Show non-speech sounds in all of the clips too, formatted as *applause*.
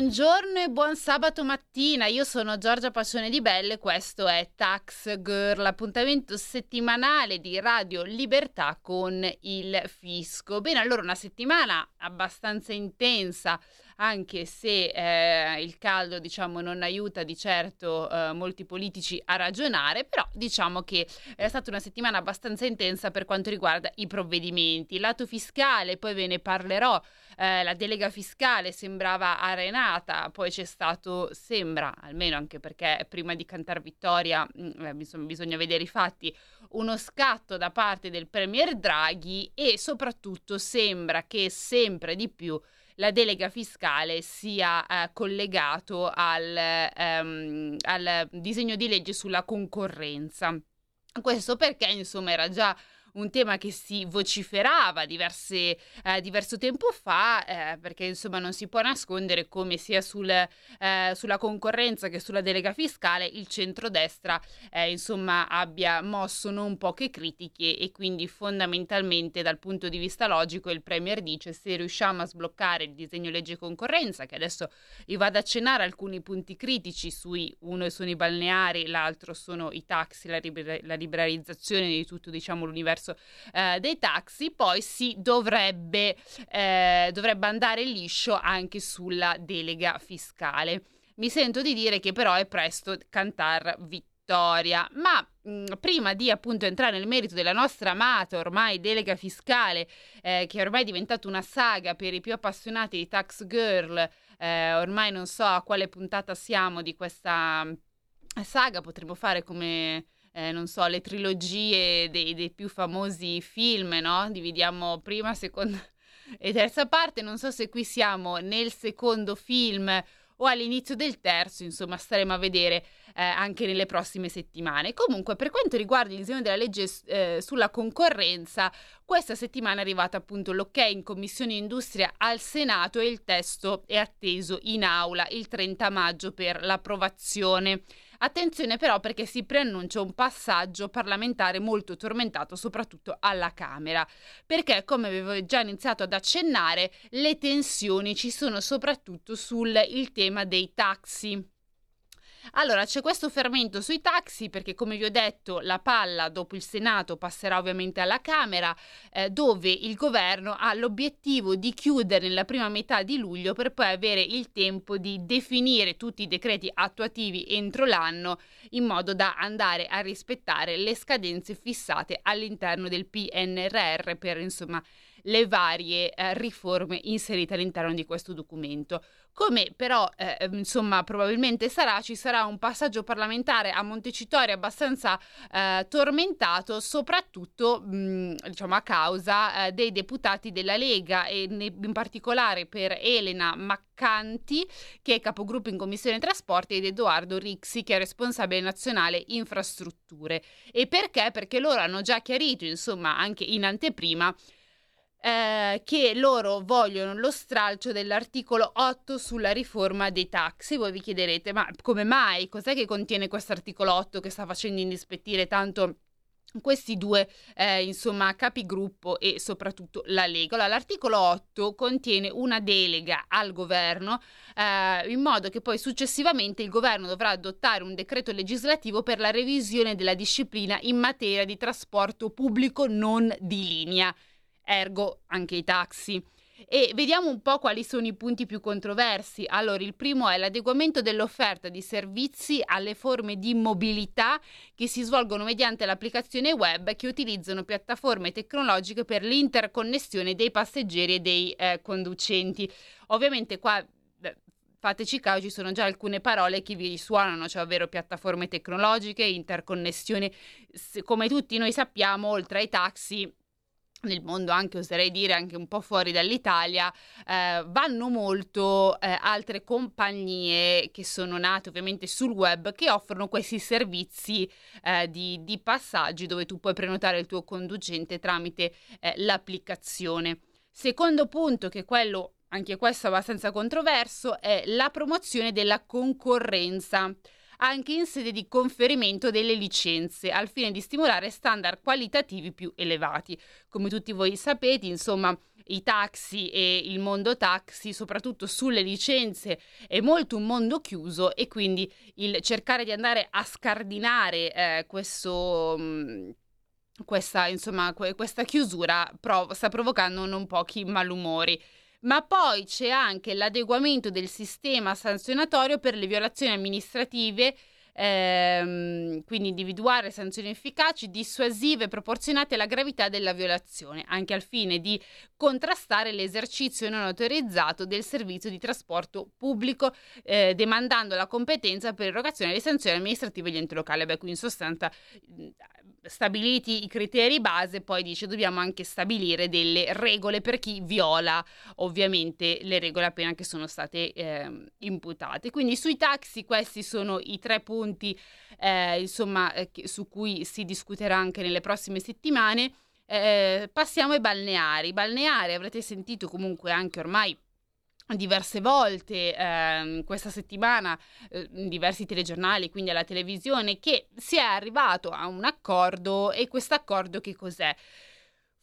Buongiorno e buon sabato mattina, io sono Giorgia Pacione di Belle, questo è Tax Girl, l'appuntamento settimanale di Radio Libertà con il fisco. Bene, allora una settimana abbastanza intensa, anche se eh, il caldo diciamo non aiuta di certo eh, molti politici a ragionare, però diciamo che è stata una settimana abbastanza intensa per quanto riguarda i provvedimenti. Lato fiscale, poi ve ne parlerò, eh, la delega fiscale sembrava arenata, poi c'è stato, sembra, almeno anche perché prima di cantare vittoria mh, eh, insomma, bisogna vedere i fatti, uno scatto da parte del Premier Draghi e soprattutto sembra che sempre di più la delega fiscale sia eh, collegato al, ehm, al disegno di legge sulla concorrenza. Questo perché, insomma, era già un tema che si vociferava diverse, eh, diverso tempo fa, eh, perché insomma non si può nascondere come sia sul, eh, sulla concorrenza che sulla delega fiscale il centrodestra eh, insomma abbia mosso non poche critiche e quindi fondamentalmente dal punto di vista logico il Premier dice se riusciamo a sbloccare il disegno legge concorrenza, che adesso vi vado a accennare alcuni punti critici sui uno sono i balneari, l'altro sono i taxi, la, liber- la liberalizzazione di tutto diciamo l'universo eh, dei taxi, poi si dovrebbe, eh, dovrebbe andare liscio anche sulla delega fiscale. Mi sento di dire che però è presto cantar vittoria, ma mh, prima di appunto entrare nel merito della nostra amata ormai delega fiscale, eh, che è ormai diventata una saga per i più appassionati di Tax Girl, eh, ormai non so a quale puntata siamo di questa saga, potremmo fare come eh, non so, le trilogie dei, dei, più famosi film, no? Dividiamo prima, seconda *laughs* e terza parte. Non so se qui siamo nel secondo film o all'inizio del terzo, insomma, staremo a vedere eh, anche nelle prossime settimane. Comunque, per quanto riguarda il disegno della legge eh, sulla concorrenza, questa settimana è arrivato appunto l'ok in Commissione Industria al Senato e il testo è atteso in aula il 30 maggio per l'approvazione. Attenzione però perché si preannuncia un passaggio parlamentare molto tormentato soprattutto alla Camera, perché come avevo già iniziato ad accennare le tensioni ci sono soprattutto sul tema dei taxi. Allora, c'è questo fermento sui taxi perché, come vi ho detto, la palla dopo il Senato passerà ovviamente alla Camera, eh, dove il governo ha l'obiettivo di chiudere nella prima metà di luglio per poi avere il tempo di definire tutti i decreti attuativi entro l'anno in modo da andare a rispettare le scadenze fissate all'interno del PNRR per insomma le varie eh, riforme inserite all'interno di questo documento. Come però, eh, ehm, insomma, probabilmente sarà, ci sarà un passaggio parlamentare a Montecitorio abbastanza eh, tormentato, soprattutto mh, diciamo a causa eh, dei deputati della Lega e ne, in particolare per Elena Maccanti, che è capogruppo in Commissione Trasporti, ed Edoardo Rixi, che è responsabile nazionale infrastrutture. E perché? Perché loro hanno già chiarito, insomma, anche in anteprima, eh, che loro vogliono lo stralcio dell'articolo 8 sulla riforma dei taxi. Voi vi chiederete, ma come mai? Cos'è che contiene questo articolo 8 che sta facendo indispettire tanto? questi due eh, insomma capigruppo e soprattutto la Lega. Allora, l'articolo 8 contiene una delega al governo eh, in modo che poi successivamente il governo dovrà adottare un decreto legislativo per la revisione della disciplina in materia di trasporto pubblico non di linea ergo anche i taxi. E vediamo un po' quali sono i punti più controversi. Allora, il primo è l'adeguamento dell'offerta di servizi alle forme di mobilità che si svolgono mediante l'applicazione web che utilizzano piattaforme tecnologiche per l'interconnessione dei passeggeri e dei eh, conducenti. Ovviamente qua fateci caso, ci sono già alcune parole che vi suonano, cioè ovvero piattaforme tecnologiche, interconnessione. Come tutti noi sappiamo, oltre ai taxi nel mondo anche oserei dire anche un po' fuori dall'Italia eh, vanno molto eh, altre compagnie che sono nate ovviamente sul web che offrono questi servizi eh, di, di, passaggi dove tu puoi prenotare il tuo conducente tramite eh, l'applicazione. Secondo punto, che è quello anche questo abbastanza controverso, è la promozione della concorrenza anche in sede di conferimento delle licenze, al fine di stimolare standard qualitativi più elevati. Come tutti voi sapete, insomma, i taxi e il mondo taxi, soprattutto sulle licenze, è molto un mondo chiuso e quindi il cercare di andare a scardinare eh, questo... Mh, mm, questa, insomma, questa chiusura prov- sta provocando non pochi malumori ma poi c'è anche l'adeguamento del sistema sanzionatorio per le violazioni amministrative ehm, quindi individuare sanzioni efficaci, dissuasive, proporzionate alla gravità della violazione, anche al fine di contrastare l'esercizio non autorizzato del servizio di trasporto pubblico, eh, demandando la competenza per erogazione delle sanzioni amministrative agli enti locali. Beh, qui in sostanza stabiliti i criteri base, poi dice dobbiamo anche stabilire delle regole per chi viola ovviamente le regole appena che sono state eh, imputate. Quindi sui taxi questi sono i tre punti eh, insomma, eh, su cui si discuterà anche nelle prossime settimane. Eh, passiamo ai balneari. Balneari avrete sentito comunque anche ormai diverse volte eh, questa settimana eh, in diversi telegiornali, quindi alla televisione, che si è arrivato a un accordo e questo accordo che cos'è?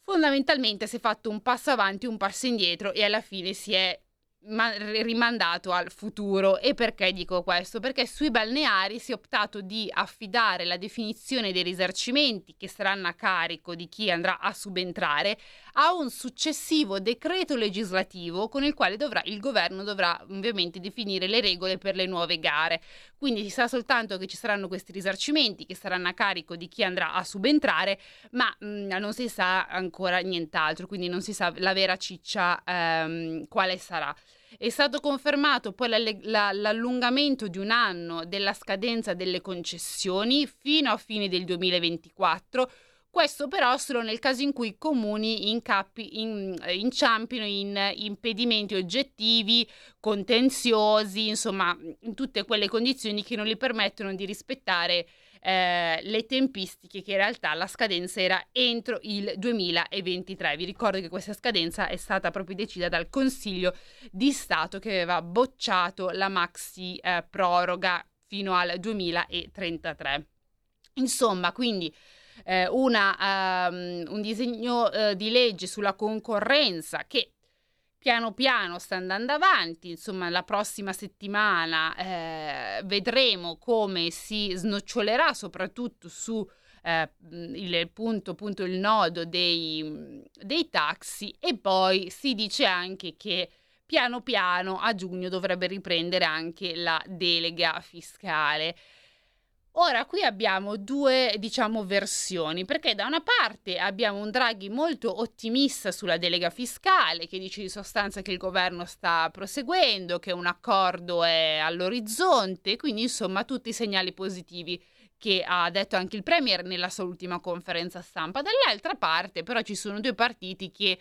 Fondamentalmente si è fatto un passo avanti, un passo indietro e alla fine si è ma- rimandato al futuro. E perché dico questo? Perché sui balneari si è optato di affidare la definizione dei risarcimenti che saranno a carico di chi andrà a subentrare a un successivo decreto legislativo con il quale dovrà, il governo dovrà ovviamente definire le regole per le nuove gare. Quindi si sa soltanto che ci saranno questi risarcimenti che saranno a carico di chi andrà a subentrare, ma mh, mm, non si sa ancora nient'altro, quindi non si sa la vera ciccia ehm, quale sarà. È stato confermato poi la, la, l'allungamento di un anno della scadenza delle concessioni fino a fine del 2024. Questo però solo nel caso in cui i comuni incappi, in, inciampino in impedimenti oggettivi, contenziosi, insomma, in tutte quelle condizioni che non gli permettono di rispettare eh, le tempistiche che in realtà la scadenza era entro il 2023. Vi ricordo che questa scadenza è stata proprio decisa dal Consiglio di Stato che aveva bocciato la maxi eh, proroga fino al 2033. Insomma, quindi eh, una, um, un disegno uh, di legge sulla concorrenza che piano piano sta andando avanti, insomma la prossima settimana eh, vedremo come si snocciolerà soprattutto su eh, il punto, punto, il nodo dei, dei taxi e poi si dice anche che piano piano a giugno dovrebbe riprendere anche la delega fiscale. Ora qui abbiamo due, diciamo, versioni, perché da una parte abbiamo un Draghi molto ottimista sulla delega fiscale, che dice di sostanza che il governo sta proseguendo, che un accordo è all'orizzonte, quindi insomma tutti i segnali positivi che ha detto anche il Premier nella sua ultima conferenza stampa. Dall'altra parte però ci sono due partiti che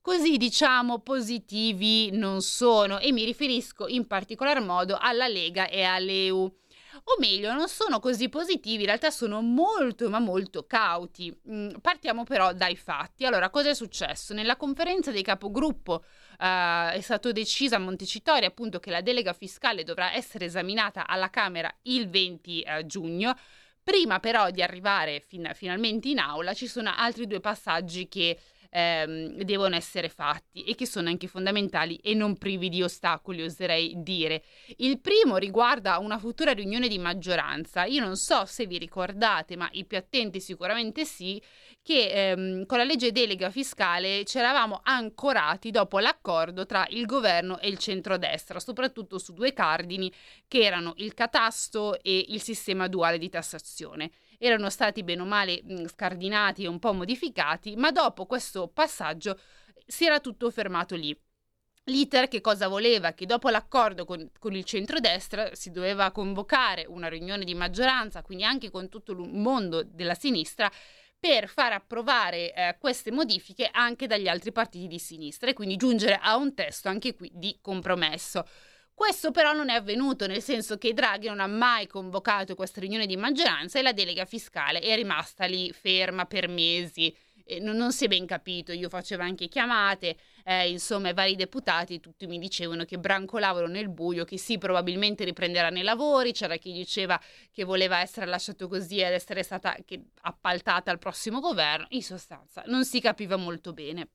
così diciamo positivi non sono e mi riferisco in particolar modo alla Lega e all'EU o meglio non sono così positivi, in realtà sono molto ma molto cauti. Mm, partiamo però dai fatti. Allora, cosa è successo? Nella conferenza dei capogruppo Uh, è stato deciso a Montecitorio appunto che la delega fiscale dovrà essere esaminata alla Camera il 20 uh, giugno. Prima però di arrivare fin- finalmente in aula ci sono altri due passaggi che ehm, devono essere fatti e che sono anche fondamentali e non privi di ostacoli, oserei dire. Il primo riguarda una futura riunione di maggioranza. Io non so se vi ricordate, ma i più attenti sicuramente sì, che ehm, con la legge delega fiscale ci eravamo ancorati dopo l'accordo tra il governo e il centrodestra, soprattutto su due cardini che erano il catasto e il sistema duale di tassazione erano stati bene o male scardinati e un po' modificati, ma dopo questo passaggio si era tutto fermato lì. L'iter che cosa voleva? Che dopo l'accordo con, con, il centrodestra si doveva convocare una riunione di maggioranza, quindi anche con tutto il mondo della sinistra, per far approvare eh, queste modifiche anche dagli altri partiti di sinistra e quindi giungere a un testo anche qui di compromesso. Questo però non è avvenuto, nel senso che Draghi non ha mai convocato questa riunione di maggioranza e la delega fiscale è rimasta lì ferma per mesi non, non, si è ben capito, io facevo anche chiamate, eh, insomma i vari deputati tutti mi dicevano che brancolavano nel buio, che sì probabilmente riprenderanno i lavori, c'era chi diceva che voleva essere lasciato così ed essere stata appaltata al prossimo governo, in sostanza non si capiva molto bene.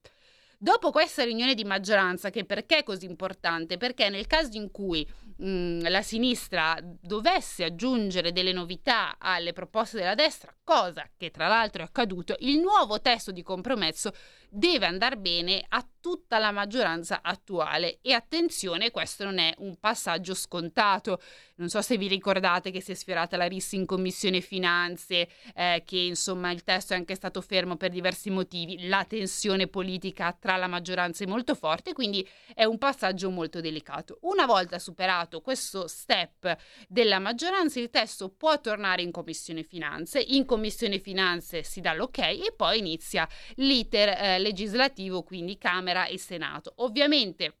Dopo questa riunione di maggioranza, che perché è così importante? Perché nel caso in cui mh, la sinistra dovesse aggiungere delle novità alle proposte della destra, cosa che tra l'altro è accaduto, il nuovo testo di compromesso deve andare bene a tutta la maggioranza attuale e attenzione, questo non è un passaggio scontato. Non so se vi ricordate che si è sfiorata la RIS in commissione finanze, eh, che insomma il testo è anche stato fermo per diversi motivi, la tensione politica tra la maggioranza è molto forte, quindi è un passaggio molto delicato. Una volta superato questo step della maggioranza, il testo può tornare in commissione finanze, in commissione finanze si dà l'ok e poi inizia l'iter eh, legislativo, quindi Camera e Senato. Ovviamente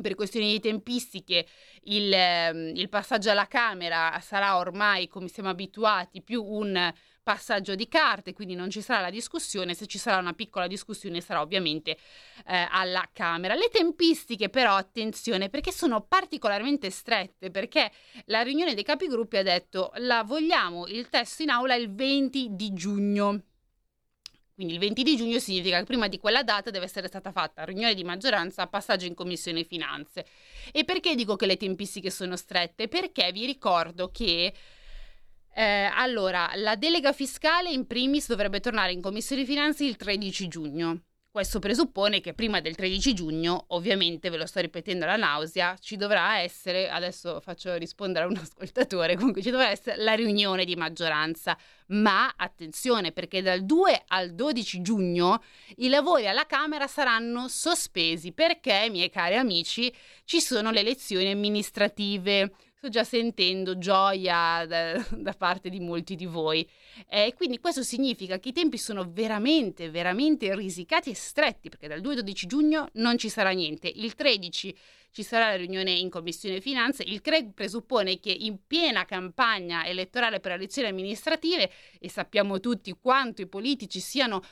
per questioni di tempistiche il, ehm, il, passaggio alla Camera sarà ormai, come siamo abituati, più un passaggio di carte, quindi non ci sarà la discussione, se ci sarà una piccola discussione sarà ovviamente eh, alla Camera. Le tempistiche però, attenzione, perché sono particolarmente strette, perché la riunione dei capigruppi ha detto la vogliamo il testo in aula il 20 di giugno. Quindi il 20 di giugno significa che prima di quella data deve essere stata fatta riunione di maggioranza, passaggio in commissione finanze. E perché dico che le tempistiche sono strette? Perché vi ricordo che eh, allora la delega fiscale in primis dovrebbe tornare in commissione finanze il 13 giugno. Questo presuppone che prima del 13 giugno, ovviamente ve lo sto ripetendo la nausea, ci dovrà essere, adesso faccio rispondere a un *laughs* ascoltatore, comunque ci dovrà essere la riunione di maggioranza. Ma attenzione perché dal 2 al 12 giugno i lavori alla Camera saranno sospesi perché, miei cari amici, ci sono le elezioni amministrative sto già sentendo gioia da, *laughs* da parte di molti di voi. Eh, quindi questo significa che i tempi sono veramente, veramente risicati e stretti, perché dal 2 al 12 giugno non ci sarà niente. Il 13 ci sarà la riunione in Commissione Finanze. Il CREG presuppone che in piena campagna elettorale per le elezioni amministrative, e sappiamo tutti quanto i politici siano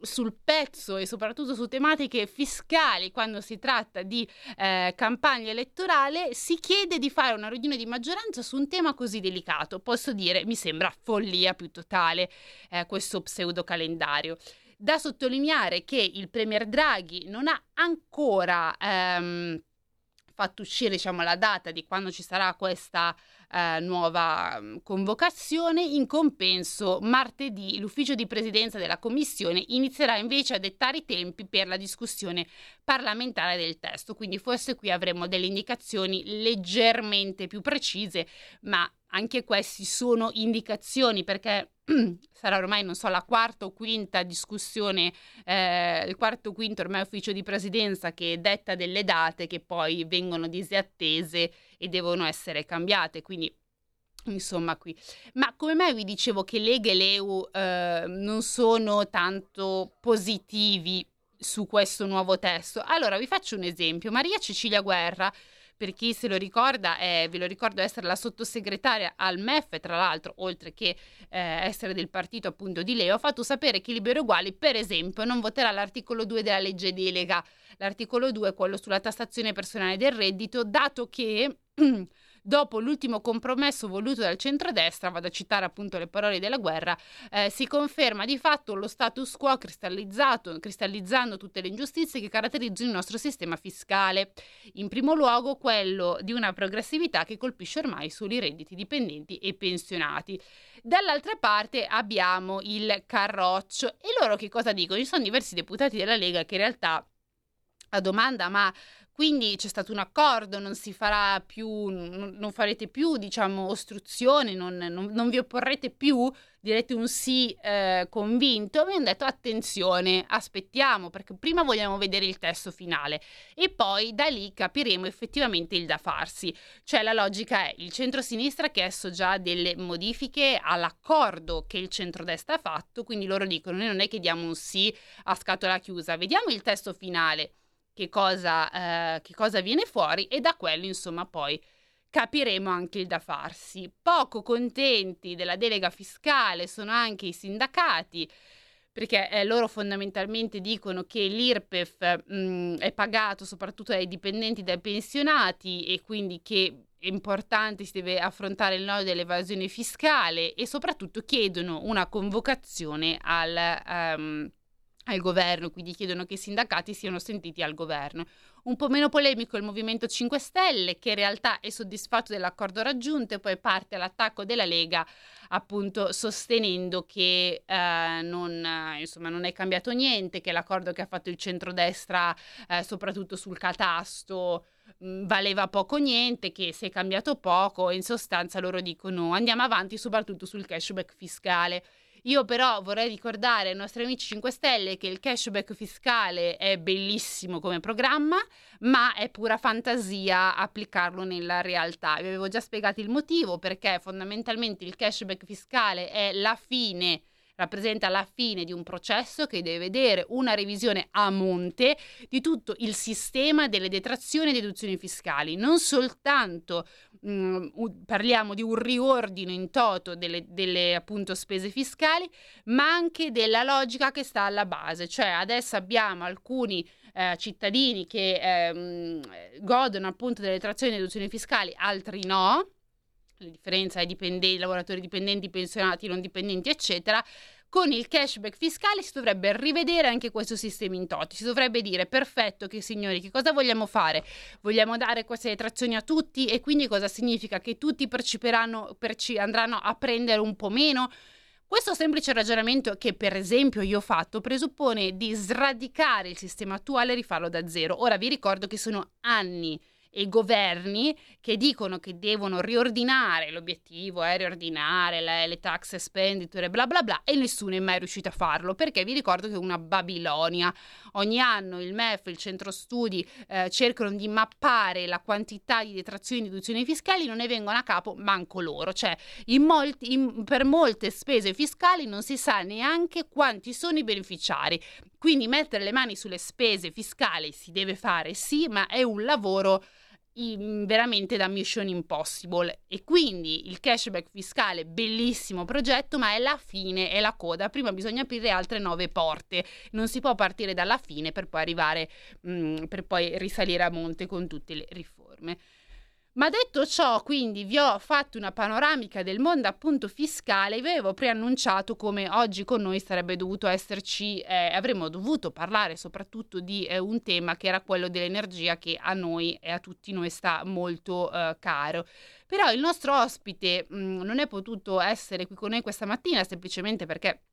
sul pezzo e soprattutto su tematiche fiscali quando si tratta di eh, campagna elettorale, si chiede di fare una riunione di maggioranza su un tema così delicato. Posso dire, mi sembra follia più totale eh, questo pseudo calendario. Da sottolineare che il Premier Draghi non ha ancora ehm, fatto uscire diciamo, la data di quando ci sarà questa eh, nuova mm, convocazione. In compenso, martedì l'ufficio di presidenza della commissione inizierà invece a dettare i tempi per la discussione parlamentare del testo. Quindi forse qui avremo delle indicazioni leggermente più precise, ma anche questi sono indicazioni perché *clears throat* sarà ormai, non so, la quarta o quinta discussione, eh, il quarto o quinto ormai ufficio di presidenza che detta delle date che poi vengono disattese e devono essere cambiate. Quindi Insomma, qui. Ma come mai vi dicevo che Lega e Leu eh, non sono tanto positivi su questo nuovo testo? Allora, vi faccio un esempio. Maria Cecilia Guerra per chi se lo ricorda, è, ve lo ricordo essere la sottosegretaria al MEF, tra l'altro, oltre che eh, essere del partito appunto di Leo, ha fatto sapere che Libero Uguali, per esempio, non voterà l'articolo 2 della legge delega. L'articolo 2 è quello sulla tassazione personale del reddito, dato che *clears throat* dopo l'ultimo compromesso voluto dal centrodestra, vado a citare appunto le parole della guerra, eh, si conferma di fatto lo status quo cristallizzato, cristallizzando tutte le ingiustizie che caratterizzano il nostro sistema fiscale. In primo luogo quello di una progressività che colpisce ormai solo i redditi dipendenti e pensionati. Dall'altra parte abbiamo il carroccio e loro che cosa dicono? Ci sono diversi deputati della Lega che in realtà a domanda ma quindi c'è stato un accordo, non si farà più, non farete più, diciamo, ostruzioni, non, non, non vi opporrete più, direte un sì eh, convinto. Mi hanno detto attenzione, aspettiamo, perché prima vogliamo vedere il testo finale e poi da lì capiremo effettivamente il da farsi. Cioè la logica è il centro-sinistra ha chiesto già delle modifiche all'accordo che il centrodestra ha fatto, quindi loro dicono noi non è che diamo un sì a scatola chiusa, vediamo il testo finale che cosa, eh, che cosa viene fuori e da quello insomma poi capiremo anche il da farsi. Poco contenti della delega fiscale sono anche i sindacati perché eh, loro fondamentalmente dicono che l'IRPEF mh, è pagato soprattutto dai dipendenti, dai pensionati e quindi che è importante, si deve affrontare il nodo dell'evasione fiscale e soprattutto chiedono una convocazione al... Um, al governo, quindi chiedono che i sindacati siano sentiti al governo. Un po' meno polemico il Movimento 5 Stelle, che in realtà è soddisfatto dell'accordo raggiunto e poi parte all'attacco della Lega, appunto sostenendo che eh, non, eh, insomma, non, è cambiato niente, che l'accordo che ha fatto il centrodestra, eh, soprattutto sul catasto, mh, valeva poco niente, che si è cambiato poco. In sostanza loro dicono andiamo avanti soprattutto sul cashback fiscale. Io però vorrei ricordare ai nostri amici 5 Stelle che il cashback fiscale è bellissimo come programma, ma è pura fantasia applicarlo nella realtà. Vi avevo già spiegato il motivo perché fondamentalmente il cashback fiscale è la fine rappresenta la fine di un processo che deve vedere una revisione a monte di tutto il sistema delle detrazioni e deduzioni fiscali, non soltanto mh, mm, parliamo di un riordino in toto delle, delle appunto spese fiscali, ma anche della logica che sta alla base, cioè adesso abbiamo alcuni eh, cittadini che eh, godono appunto delle detrazioni e deduzioni fiscali, altri no, la differenza è dipendenti, lavoratori dipendenti, pensionati, non dipendenti, eccetera. Con il cashback fiscale si dovrebbe rivedere anche questo sistema in toto. Si dovrebbe dire: perfetto, che signori, che cosa vogliamo fare? Vogliamo dare queste detrazioni a tutti e quindi cosa significa? Che tutti percepiranno, perci- andranno a prendere un po' meno? Questo semplice ragionamento che per esempio io ho fatto presuppone di sradicare il sistema attuale e rifarlo da zero. Ora vi ricordo che sono anni e governi che dicono che devono riordinare, l'obiettivo è riordinare le, le tax expenditure, bla bla bla, e nessuno è mai riuscito a farlo, perché vi ricordo che è una Babilonia. Ogni anno il MEF, il centro studi, eh, cercano di mappare la quantità di detrazioni e deduzioni fiscali, non ne vengono a capo manco loro, cioè in molti, in, per molte spese fiscali non si sa neanche quanti sono i beneficiari. Quindi mettere le mani sulle spese fiscali si deve fare, sì, ma è un lavoro veramente da Mission Impossible. E quindi il cashback fiscale bellissimo progetto ma è la fine è la coda. Prima bisogna aprire altre nove porte. Non si può partire dalla fine per poi arrivare mh, per poi risalire a monte con tutte le riforme ma detto ciò, quindi vi ho fatto una panoramica del mondo appunto fiscale, vi avevo preannunciato come oggi con noi sarebbe dovuto esserci, eh, avremmo dovuto parlare soprattutto di eh, un tema che era quello dell'energia che a noi e a tutti noi sta molto eh, caro. Però il nostro ospite mh, mm, non è potuto essere qui con noi questa mattina semplicemente perché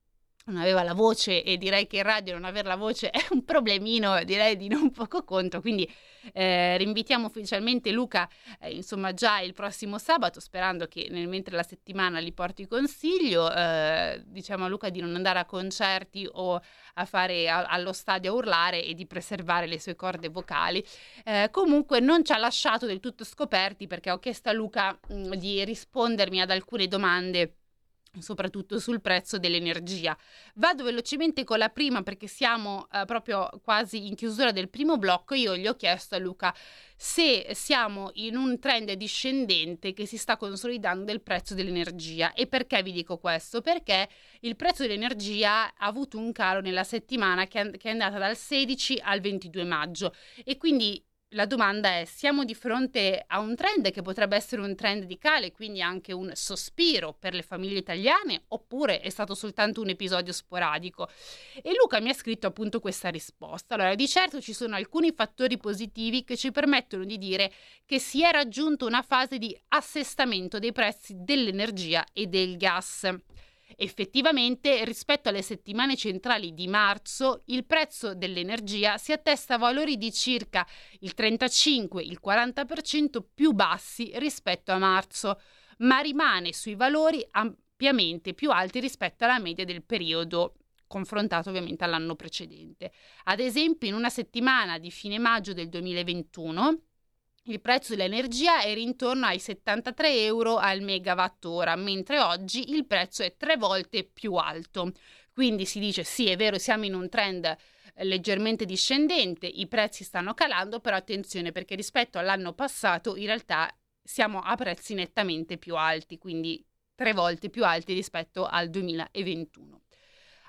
non aveva la voce e direi che in radio non avere la voce *laughs* è un problemino, direi di non poco conto, quindi eh, rinvitiamo ufficialmente Luca, eh, insomma già il prossimo sabato, sperando che nel mentre la settimana gli porti consiglio, eh, diciamo a Luca di non andare a concerti o a fare a, allo stadio a urlare e di preservare le sue corde vocali. Eh, comunque non ci ha lasciato del tutto scoperti perché ho chiesto a Luca mh, di rispondermi ad alcune domande soprattutto sul prezzo dell'energia. Vado velocemente con la prima perché siamo eh, proprio quasi in chiusura del primo blocco. Io gli ho chiesto a Luca se siamo in un trend discendente che si sta consolidando del prezzo dell'energia. E perché vi dico questo? Perché il prezzo dell'energia ha avuto un calo nella settimana che è andata dal 16 al 22 maggio e quindi la domanda è, siamo di fronte a un trend che potrebbe essere un trend di cale, quindi anche un sospiro per le famiglie italiane, oppure è stato soltanto un episodio sporadico? E Luca mi ha scritto appunto questa risposta. Allora, di certo ci sono alcuni fattori positivi che ci permettono di dire che si è raggiunto una fase di assestamento dei prezzi dell'energia e del gas. Effettivamente, rispetto alle settimane centrali di marzo, il prezzo dell'energia si attesta a valori di circa il 35, il 40% più bassi rispetto a marzo, ma rimane sui valori ampiamente più alti rispetto alla media del periodo confrontato ovviamente all'anno precedente. Ad esempio, in una settimana di fine maggio del 2021, il prezzo dell'energia era intorno ai 73 euro al megawattora, mentre oggi il prezzo è tre volte più alto. Quindi si dice sì, è vero, siamo in un trend eh, leggermente discendente, i prezzi stanno calando, però attenzione perché rispetto all'anno passato in realtà siamo a prezzi nettamente più alti, quindi tre volte più alti rispetto al 2021.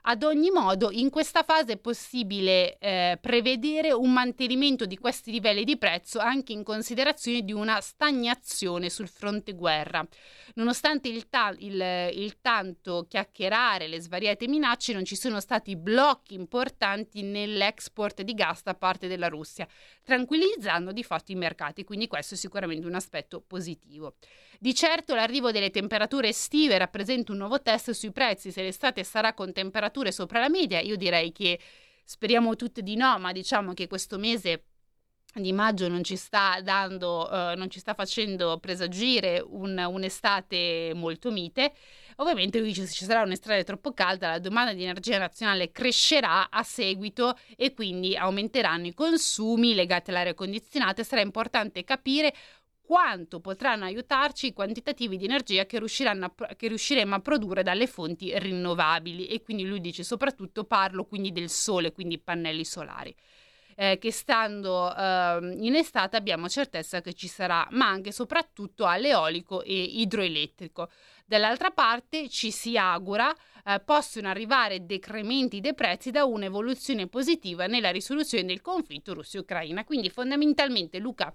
Ad ogni modo, in questa fase è possibile eh, prevedere un mantenimento di questi livelli di prezzo anche in considerazione di una stagnazione sul fronte guerra. Nonostante il, ta- il, il tanto chiacchierare, le svariate minacce, non ci sono stati blocchi importanti nell'export di gas da parte della Russia, tranquillizzando di fatto i mercati, quindi questo è sicuramente un aspetto positivo. Di certo l'arrivo delle temperature estive rappresenta un nuovo test sui prezzi, se l'estate sarà con temperature sopra la media, io direi che speriamo tutte di no, ma diciamo che questo mese di maggio non ci sta dando, uh, non ci sta facendo presagire un, un'estate molto mite. Ovviamente lui dice se ci sarà un'estate troppo calda la domanda di energia nazionale crescerà a seguito e quindi aumenteranno i consumi legati all'aria condizionata. Sarà importante capire quanto potranno aiutarci i quantitativi di energia che, a, che, riusciremo a produrre dalle fonti rinnovabili e quindi lui dice soprattutto parlo quindi del sole, quindi pannelli solari. Eh, che stando eh, in estate abbiamo certezza che ci sarà, ma anche e soprattutto all'eolico e idroelettrico. Dall'altra parte ci si augura eh, possono arrivare decrementi dei prezzi da un'evoluzione positiva nella risoluzione del conflitto Russia-Ucraina. Quindi fondamentalmente Luca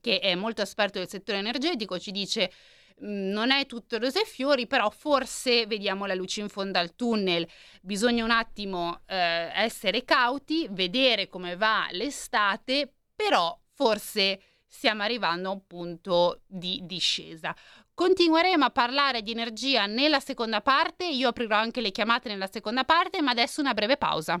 che è molto esperto del settore energetico, ci dice non è tutto rose e fiori, però forse vediamo la luce in fondo al tunnel. Bisogna un attimo eh, essere cauti, vedere come va l'estate, però forse stiamo arrivando a un punto di discesa. Continueremo a parlare di energia nella seconda parte, io aprirò anche le chiamate nella seconda parte, ma adesso una breve pausa.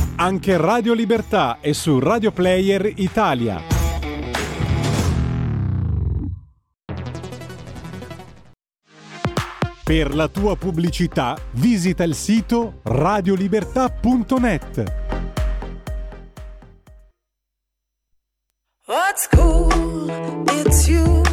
Anche Radio Libertà è su Radio Player Italia. Per la tua pubblicità visita il sito radiolibertà.net. What's cool? It's you.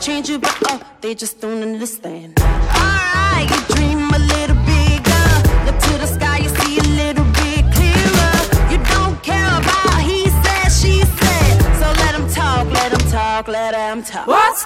Change you, but oh, they just don't understand. Alright, you dream a little bigger. Look to the sky, you see a little bit clearer. You don't care about he said, she said. So let them talk, let them talk, let them talk. What's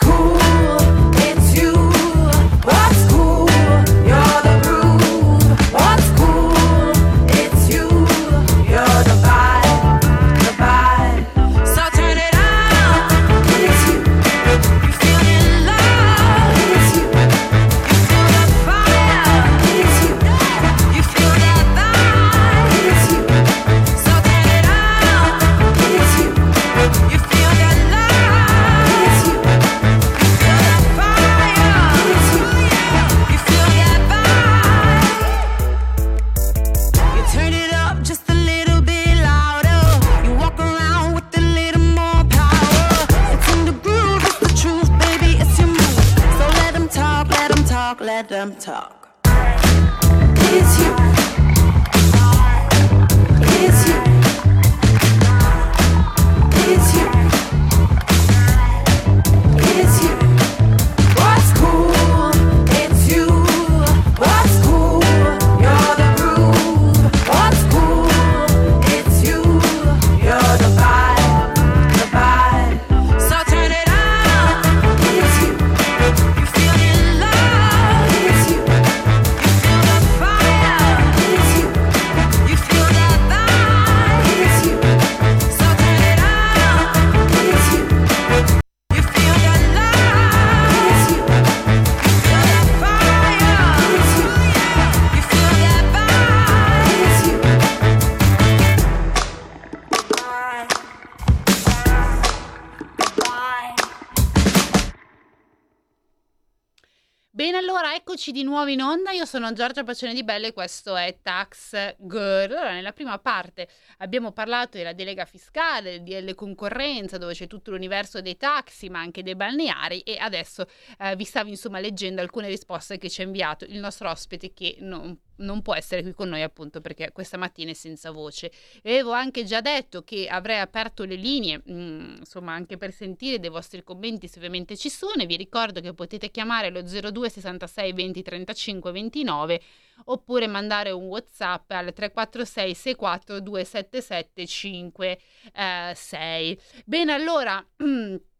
eccoci di nuovo in onda. Io sono Giorgia Pacione di Belle e questo è Tax Girl. Allora, nella prima parte abbiamo parlato della delega fiscale, delle concorrenza, dove c'è tutto l'universo dei taxi, ma anche dei balneari. E adesso eh, vi stavo insomma leggendo alcune risposte che ci ha inviato il nostro ospite che non non può essere qui con noi appunto perché questa mattina è senza voce. E avevo anche già detto che avrei aperto le linee, mh, insomma anche per sentire dei vostri commenti se ovviamente ci sono vi ricordo che potete chiamare lo 02 66 20 35 29 oppure mandare un whatsapp al 346 64 277 56. Bene allora... *clears throat*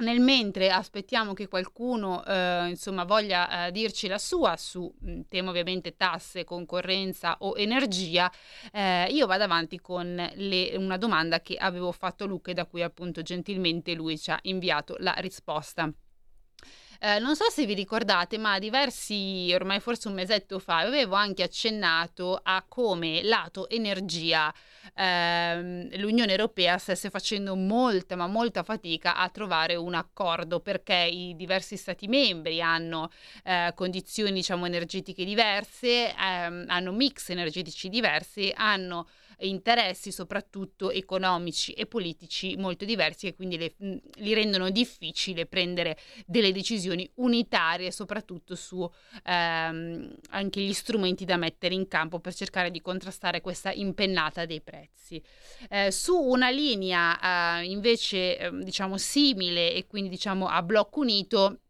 Nel mentre aspettiamo che qualcuno eh, insomma voglia eh, dirci la sua su mh, tema ovviamente tasse, concorrenza o energia, eh, io vado avanti con le, una domanda che avevo fatto a Luca e da cui appunto gentilmente lui ci ha inviato la risposta. Eh, non so se vi ricordate, ma diversi, ormai forse un mesetto fa, avevo anche accennato a come lato energia ehm, l'Unione Europea stesse facendo molta, ma molta fatica a trovare un accordo perché i diversi Stati membri hanno eh, condizioni, diciamo, energetiche diverse, ehm, hanno mix energetici diversi, hanno interessi soprattutto economici e politici molto diversi e quindi le, li rendono difficile prendere delle decisioni unitarie soprattutto su ehm, anche gli strumenti da mettere in campo per cercare di contrastare questa impennata dei prezzi. Eh, su una linea eh, invece eh, diciamo simile e quindi diciamo a blocco unito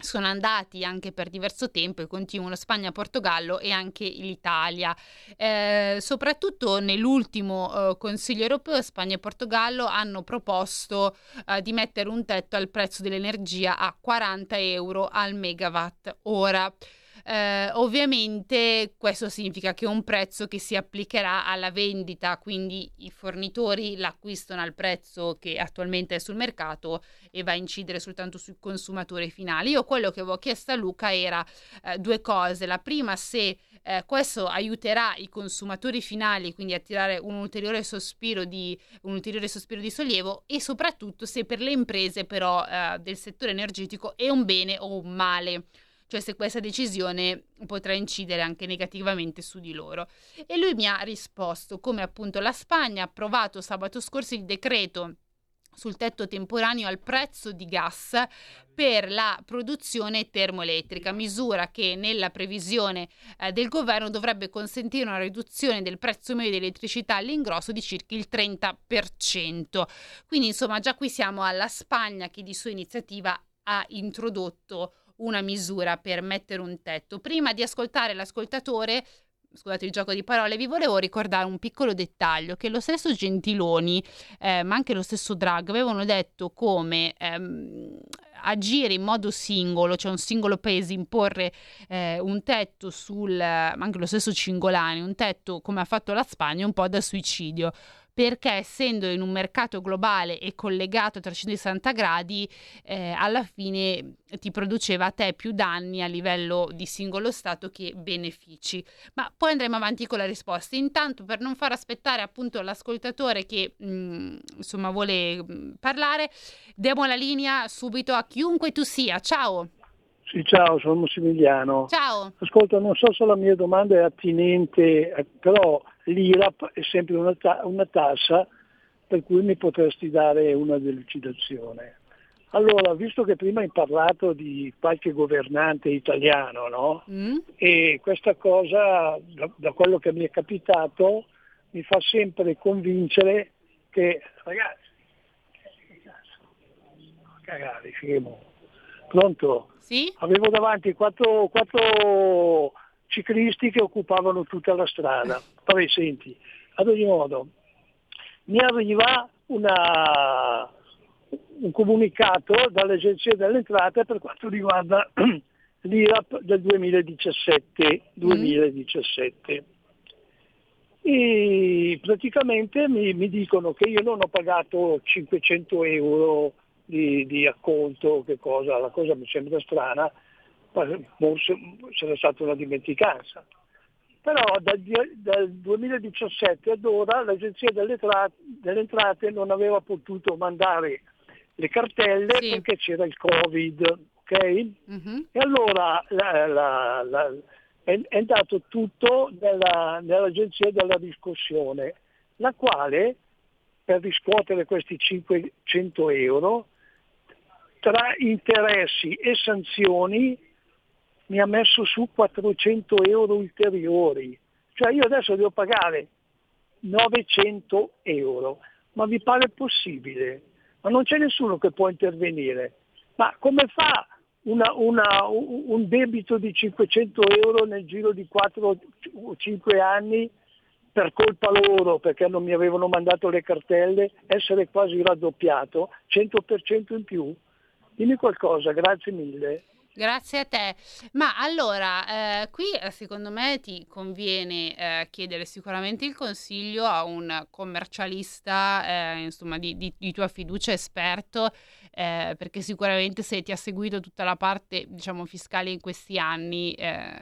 sono andati anche per diverso tempo e continuano Spagna, Portogallo e anche l'Italia. Eh, soprattutto nell'ultimo eh, Consiglio europeo Spagna e Portogallo hanno proposto eh, di mettere un tetto al prezzo dell'energia a 40 euro al megawatt ora. Eh, ovviamente questo significa che un prezzo che si applicherà alla vendita, quindi i fornitori l'acquistano al prezzo che attualmente è sul mercato e va a incidere soltanto sui consumatori finali. Io quello che avevo chiesto a Luca era eh, due cose. La prima, se eh, questo aiuterà i consumatori finali, quindi a tirare un ulteriore sospiro di, un ulteriore sospiro di sollievo e soprattutto se per le imprese però eh, del settore energetico è un bene o un male cioè se questa decisione potrà incidere anche negativamente su di loro. E lui mi ha risposto come appunto la Spagna ha approvato sabato scorso il decreto sul tetto temporaneo al prezzo di gas per la produzione termoelettrica, misura che nella previsione eh, del governo dovrebbe consentire una riduzione del prezzo medio dell'elettricità all'ingrosso di circa il 30%. Quindi insomma già qui siamo alla Spagna che di sua iniziativa ha introdotto una misura per mettere un tetto. Prima di ascoltare l'ascoltatore, scusate il gioco di parole, vi volevo ricordare un piccolo dettaglio che lo stesso Gentiloni, eh, ma anche lo stesso Drag, avevano detto come ehm, agire in modo singolo, cioè un singolo paese imporre eh, un tetto sul, anche lo stesso Cingolani, un tetto come ha fatto la Spagna, un po' da suicidio perché essendo in un mercato globale e collegato a 360 gradi, eh, alla fine ti produceva a te più danni a livello di singolo Stato che benefici. Ma poi andremo avanti con la risposta. Intanto, per non far aspettare appunto l'ascoltatore che mh, insomma vuole mh, parlare, diamo la linea subito a chiunque tu sia. Ciao! Sì, ciao, sono Massimiliano. Ciao. Ascolta, non so se la mia domanda è attinente, eh, però l'IRAP è sempre una, ta- una tassa per cui mi potresti dare una delucidazione. Allora, visto che prima hai parlato di qualche governante italiano, no? E questa cosa, da, da quello che mi è capitato, mi fa sempre convincere che, ragazzi, cagare, scemo. Pronto? Sì? Avevo davanti quattro, quattro ciclisti che occupavano tutta la strada. Vabbè, senti, ad ogni modo, mi arriva una, un comunicato dall'Agenzia delle Entrate per quanto riguarda *clears throat* l'IRAP del 2017. 2017. E praticamente mi, mi dicono che io non ho pagato 500 euro di, di acconto, che cosa, la cosa mi sembra strana, forse sarà stata una dimenticanza. Però dal, dal 2017 ad ora l'Agenzia delle, Tra- delle Entrate non aveva potuto mandare le cartelle perché c'era il Covid, ok? Mhm. E allora la- la- la- è, è andato tutto nella- nell'agenzia della riscossione, la quale per riscuotere questi 500 euro tra interessi e sanzioni mi ha messo su 400 euro ulteriori. Cioè io adesso devo pagare 900 euro. Ma vi pare possibile? Ma non c'è nessuno che può intervenire. Ma come fa una- una- un debito di 500 euro nel giro di 4 o 5 anni per colpa loro, perché non mi avevano mandato le cartelle, essere quasi raddoppiato, 100% in più? Dimmi qualcosa, grazie mille. Grazie a te. Ma allora, eh, qui eh, secondo me ti conviene eh, chiedere sicuramente il consiglio a un commercialista, eh, insomma, di, di- di tua fiducia esperto, eh, perché sicuramente se ti ha seguito tutta la parte, diciamo, fiscale in questi anni, eh,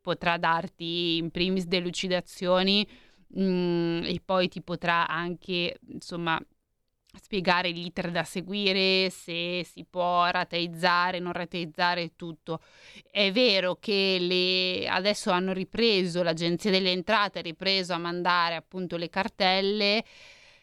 potrà darti in primis delucidazioni, mm, e poi ti potrà anche, insomma, spiegare l'iter da seguire, se si può rateizzare, non rateizzare tutto. È vero che le- adesso hanno ripreso, l'Agenzia delle Entrate ha ripreso a mandare appunto le cartelle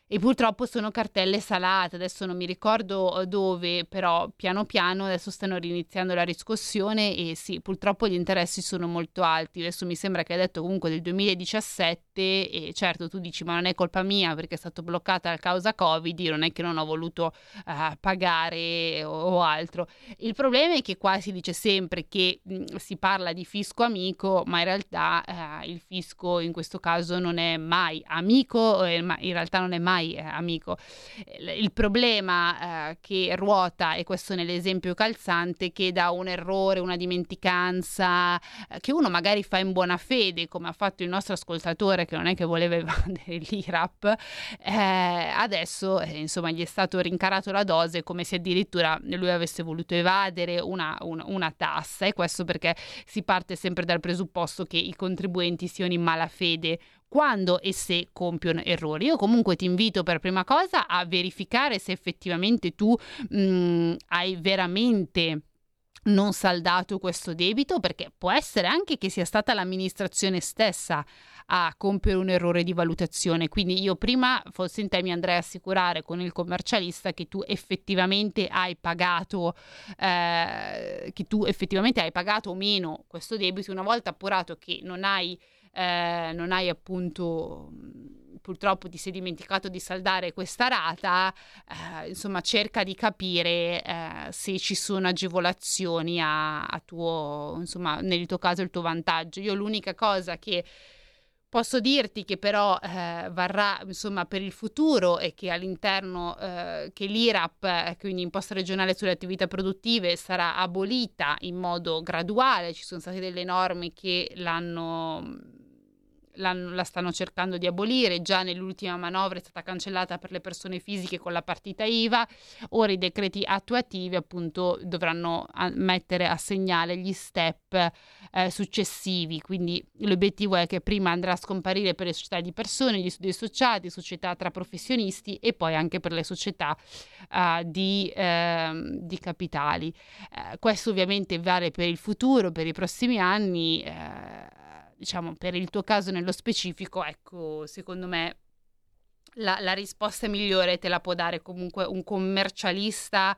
e purtroppo sono cartelle salate, adesso non mi ricordo eh, dove, però piano piano adesso stanno riniziando la riscossione e sì, purtroppo gli interessi sono molto alti. Adesso mi sembra che hai detto comunque del 2017 e certo tu dici ma non è colpa mia perché è stato bloccata a causa Covid, non è che non ho voluto eh, pagare o, o altro. Il problema è che qua si dice sempre che mh, si parla di fisco amico, ma in realtà eh, il fisco in questo caso non è mai amico, eh, ma in realtà non è mai eh, amico. Il il problema eh, che ruota, e questo nell'esempio calzante, che da un errore, una dimenticanza, eh, che uno magari fa in buona fede, come ha fatto il nostro ascoltatore che non è che voleva *laughs* evadere l'IRAP, eh, adesso eh, insomma gli è stato rincarato la dose come se addirittura lui avesse voluto evadere una, un- una tassa e questo perché si parte sempre dal presupposto che i contribuenti siano in malafede quando e se compiono errori. Io comunque ti invito per prima cosa a verificare se effettivamente tu mh, hai veramente non saldato questo debito perché può essere anche che sia stata l'amministrazione stessa a compiere un errore di valutazione. Quindi io prima, forse in te, mi andrei a assicurare con il commercialista che tu effettivamente hai pagato, eh, che tu effettivamente hai pagato o meno questo debito. Una volta appurato che non hai, eh, non hai appunto purtroppo ti sei dimenticato di saldare questa rata, eh, insomma cerca di capire eh, se ci sono agevolazioni a, a tuo, insomma nel tuo caso il tuo vantaggio. Io l'unica cosa che Posso dirti che però eh, varrà insomma per il futuro e che all'interno eh, che l'IRAP, eh, quindi imposta regionale sulle attività produttive, sarà abolita in modo graduale. Ci sono state delle norme che l'hanno l'hanno- la stanno cercando di abolire, già nell'ultima manovra è stata cancellata per le persone fisiche con la partita IVA, ora i decreti attuativi appunto dovranno a- mettere a segnale gli step eh, successivi, quindi l'obiettivo è che prima andrà a scomparire per le società di persone, gli studi associati, società tra professionisti e poi anche per le società eh, di, ehm, di capitali. Eh, questo ovviamente vale per il futuro, per i prossimi anni. Eh, diciamo, per il tuo caso nello specifico, ecco, secondo me la, la risposta migliore te la può dare comunque un commercialista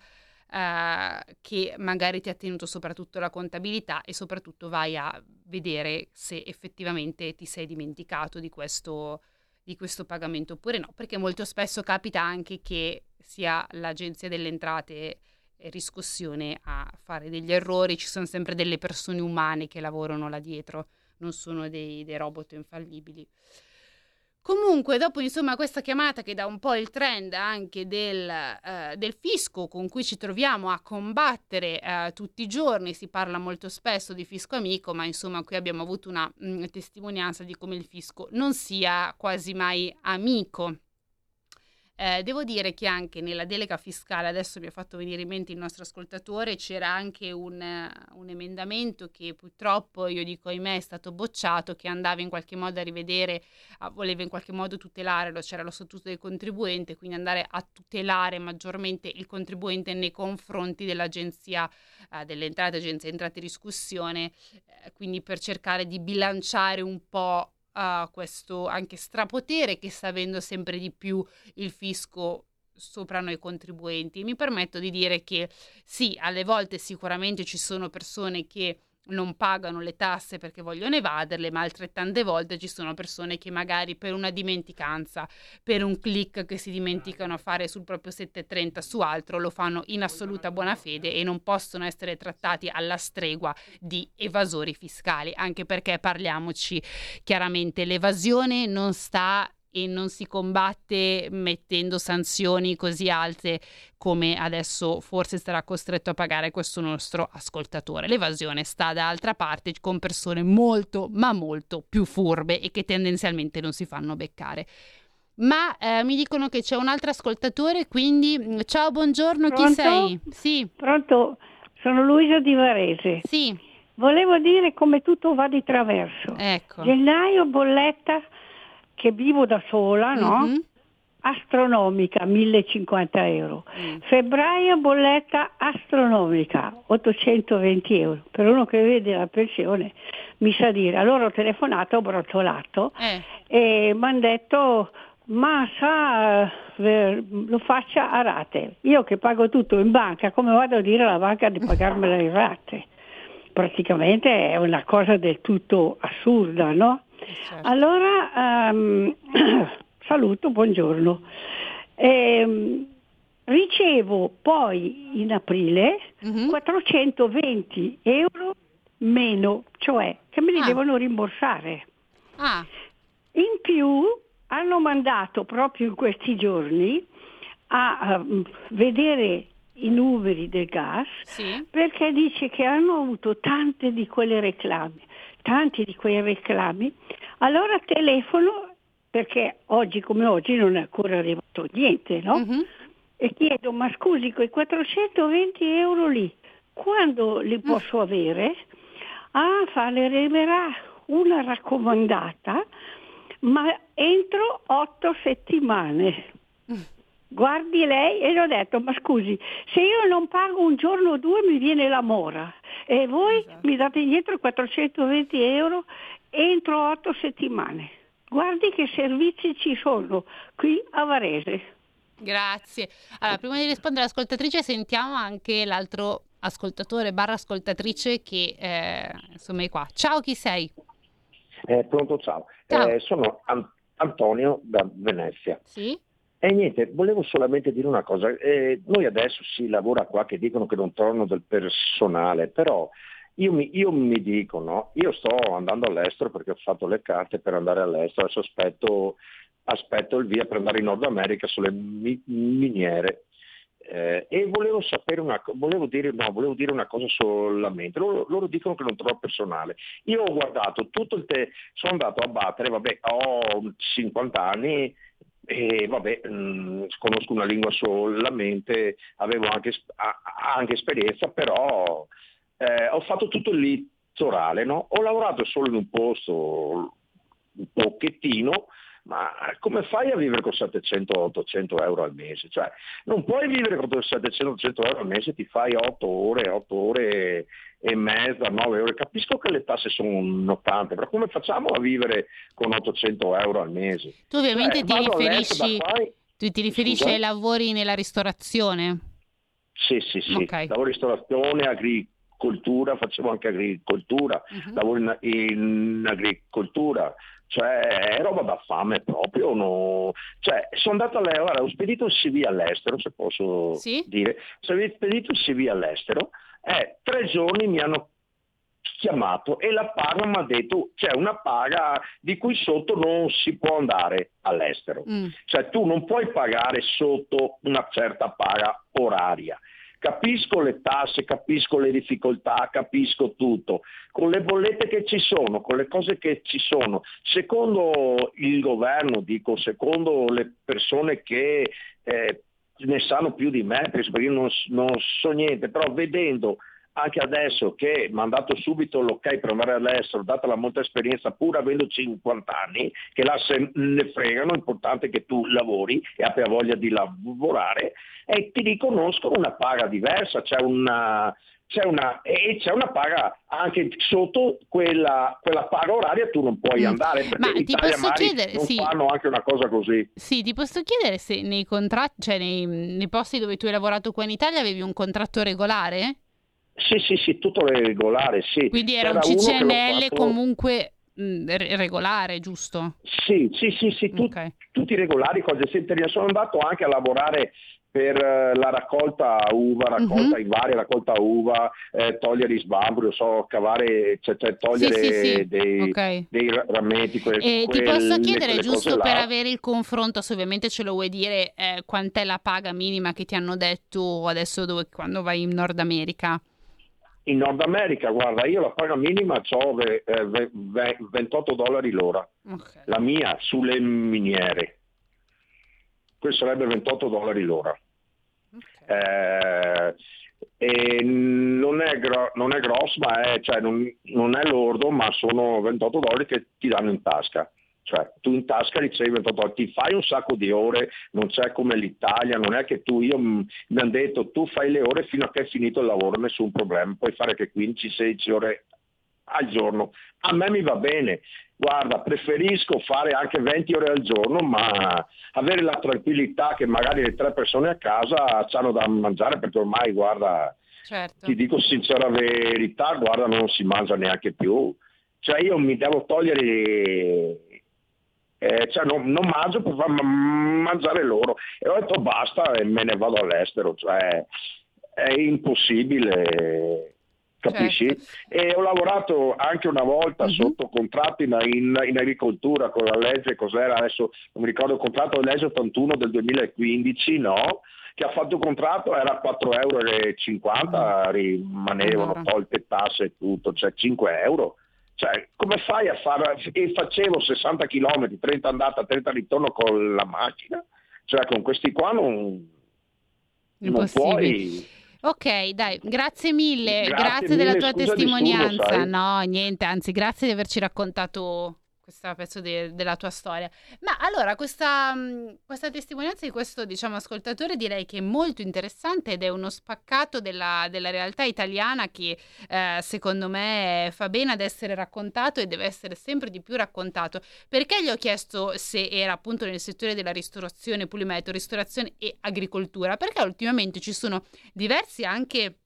eh, che magari ti ha tenuto soprattutto la contabilità e soprattutto vai a vedere se effettivamente ti sei dimenticato di questo, di questo pagamento oppure no, perché molto spesso capita anche che sia l'agenzia delle entrate e riscossione a fare degli errori, ci sono sempre delle persone umane che lavorano là dietro, non sono dei, dei robot infallibili. Comunque, dopo insomma questa chiamata che dà un po' il trend anche del, eh, del fisco con cui ci troviamo a combattere eh, tutti i giorni, si parla molto spesso di fisco amico, ma insomma qui abbiamo avuto una mh, testimonianza di come il fisco non sia quasi mai amico. Eh, devo dire che anche nella delega fiscale, adesso mi ha fatto venire in mente il nostro ascoltatore, c'era anche un, un emendamento che purtroppo, io dico ahimè, è stato bocciato, che andava in qualche modo a rivedere, a- voleva in qualche modo tutelare, c'era lo statuto del contribuente, quindi andare a tutelare maggiormente il contribuente nei confronti dell'agenzia eh, delle entrate, agenzia entrate e riscussione, eh, quindi per cercare di bilanciare un po' a questo anche strapotere che sta avendo sempre di più il fisco sopra noi contribuenti. Mi permetto di dire che sì, alle volte sicuramente ci sono persone che non pagano le tasse perché vogliono evaderle, ma altrettante volte ci sono persone che magari per una dimenticanza, per un click che si dimenticano a fare sul proprio 730 su altro, lo fanno in assoluta buona fede e non possono essere trattati alla stregua di evasori fiscali, anche perché parliamoci chiaramente, l'evasione non sta e non si combatte mettendo sanzioni così alte come adesso forse sarà costretto a pagare questo nostro ascoltatore. L'evasione sta da altra parte con persone molto ma molto più furbe e che tendenzialmente non si fanno beccare. Ma eh, mi dicono che c'è un altro ascoltatore, quindi mm, ciao, buongiorno, chi Pronto? sei? Sì. Pronto, sono Luisa di Varese. Sì. Volevo dire come tutto va di traverso. Ecco. Gennaio bolletta che vivo da sola, no? Mhm. Astronomica, 1050 euro. Mm. Febbraio bolletta astronomica, 820 euro. Per uno che vede la pensione mi sa dire. Allora ho telefonato, ho brontolato Eh. e mi hanno detto ma sa eh, lo faccia a rate. Io che pago tutto in banca, come vado a dire alla banca di pagarmela in rate? Praticamente è una cosa del tutto assurda, no? Allora ehm, *coughs* saluto, buongiorno. Ehm, ricevo poi in aprile 420 euro meno, cioè che me li devono rimborsare. Ah. In più hanno mandato proprio in questi giorni a ehm, vedere i numeri del gas perché dice che hanno avuto tante di quelle reclami, tanti di quei reclami. Allora telefono perché oggi come oggi non è ancora arrivato niente, no? E chiedo, ma scusi, quei 420 euro lì, quando li posso avere? Ah, fa, le arriverà una raccomandata, ma entro otto settimane. Guardi lei e le ho detto, ma scusi, se io non pago un giorno o due mi viene la mora e voi mi date indietro 420 euro entro otto settimane. Guardi che servizi ci sono qui a Varese. Grazie. Allora, prima di rispondere all'ascoltatrice, sentiamo anche l'altro ascoltatore barra ascoltatrice che eh, insomma è qua. Ciao, chi sei? Eh, pronto, ciao. Eh, sono An- Antonio da Venezia. Sì? E niente, volevo solamente dire una cosa. Eh, noi adesso si lavora qua che dicono che non trovano del personale, però io mi, io mi dico, no? Io sto andando all'estero perché ho fatto le carte per andare all'estero, adesso aspetto, aspetto il via per andare in Nord America sulle mi- miniere. Eh, e volevo sapere una volevo dire, no, volevo dire una cosa solamente. Loro, loro dicono che non trovo personale. Io ho guardato tutto il te- sono andato a battere, vabbè, ho 50 anni e vabbè, mh, conosco una lingua solamente, avevo anche, anche esperienza, però eh, ho fatto tutto il litorale, no? Ho lavorato solo in un posto un pochettino, ma come fai a vivere con 700-800 euro al mese? Cioè, non puoi vivere con 700-800 euro al mese, ti fai 8 ore, 8 ore e mezza, 9 ore. Capisco che le tasse sono tante, però come facciamo a vivere con 800 euro al mese? Tu ovviamente Cioè, ti riferisci, e- tu ti riferisci Scusa? ai lavori nella ristorazione? Sì, sì, sì. Ok. Lavoro in ristorazione, agricoltura, facevo anche agricoltura, Mhm. lavoro in, in agricoltura, cioè è roba da fame proprio. no? Cioè, sono andato all'estero, guarda, ho spedito il CV all'estero, se posso Sì? dire, se avevo spedito il CV all'estero, e tre giorni mi hanno chiamato e la paga mi ha detto c'è una paga di cui sotto non si può andare all'estero. Mm. Cioè tu non puoi pagare sotto una certa paga oraria. Capisco le tasse, capisco le difficoltà, capisco tutto. Con le bollette che ci sono, con le cose che ci sono, secondo il governo, dico, secondo le persone che eh, ne sanno più di me, perché io non, non so niente, però vedendo anche adesso che mi hanno dato subito l'ok per andare all'estero, data la molta esperienza, pur avendo 50 anni, che là se ne fregano, è importante che tu lavori e abbia voglia di lavorare, e ti riconoscono una paga diversa, c'è una, c'è una, e c'è una paga anche sotto quella, quella paga oraria tu non puoi Mm. andare, perché Ma ti posso chiedere- non sì. fanno anche una cosa così. Sì, ti posso chiedere se nei contratti, cioè nei, nei posti dove tu hai lavorato qua in Italia avevi un contratto regolare? Sì, sì, sì, tutto regolare, sì. Quindi era un che l'ho CCNL fatto- comunque regolare, giusto? Sì, sì, sì, sì, tu- tutti regolari, cose semplici. Sono andato anche a lavorare per eh, la raccolta uva, raccolta Mhm. i vari, raccolta uva, eh, togliere i sbambri, so, cavare, cioè, cioè togliere Sì, sì, sì, dei, ok. dei ra- rametti. que- E ti quelle- posso chiedere, giusto per là. avere il confronto, se ovviamente ce lo vuoi dire, eh, quant'è la paga minima che ti hanno detto adesso dove, quando vai in Nord America? In Nord America, guarda, io la paga minima ho 28 dollari l'ora, Ok. la mia sulle miniere. Questo sarebbe 28 dollari l'ora. Eh, e non è, gro- non è grosso, ma è, cioè, non, non è lordo, ma sono 28 dollari che ti danno in tasca. Cioè, tu in tasca ricevi 28 dollari, ti fai un sacco di ore, non c'è come l'Italia, non è che tu, io m- mi hanno detto tu fai le ore fino a che è finito il lavoro, nessun problema, puoi fare che 15-16 ore al giorno. A me mi va bene, guarda, preferisco fare anche 20 ore al giorno, ma avere la tranquillità che magari le tre persone a casa hanno da mangiare, perché ormai, guarda, Certo. ti dico sincera verità, guarda, non si mangia neanche più. Cioè io mi devo togliere, eh, cioè non, non mangio per far ma- mangiare loro. E ho detto basta e me ne vado all'estero, cioè è impossibile. Capisci? E ho lavorato anche una volta sotto contratto in, in- in agricoltura con la legge, cos'era adesso, non mi ricordo il contratto, legge 81 del 2015, no? Che ha fatto il contratto era 4,50 euro, rimanevano tolte tasse e tutto, cioè 5 euro. Cioè, come fai a fare? E facevo 60 km, 30 andata, 30 ritorno con la macchina. Cioè, con questi qua non, non puoi. Ok, dai, grazie mille, Grazie grazie, della mille, tua scusa il testimonianza. sai. No, niente, anzi, grazie di averci raccontato questo pezzo de- della tua storia. Ma allora, questa, mh, questa testimonianza di questo, diciamo, ascoltatore direi che è molto interessante ed è uno spaccato della, della realtà italiana che eh, secondo me fa bene ad essere raccontato e deve essere sempre di più raccontato. Perché gli ho chiesto se era appunto nel settore della ristorazione, pulimetto, ristorazione e agricoltura? Perché ultimamente ci sono diversi anche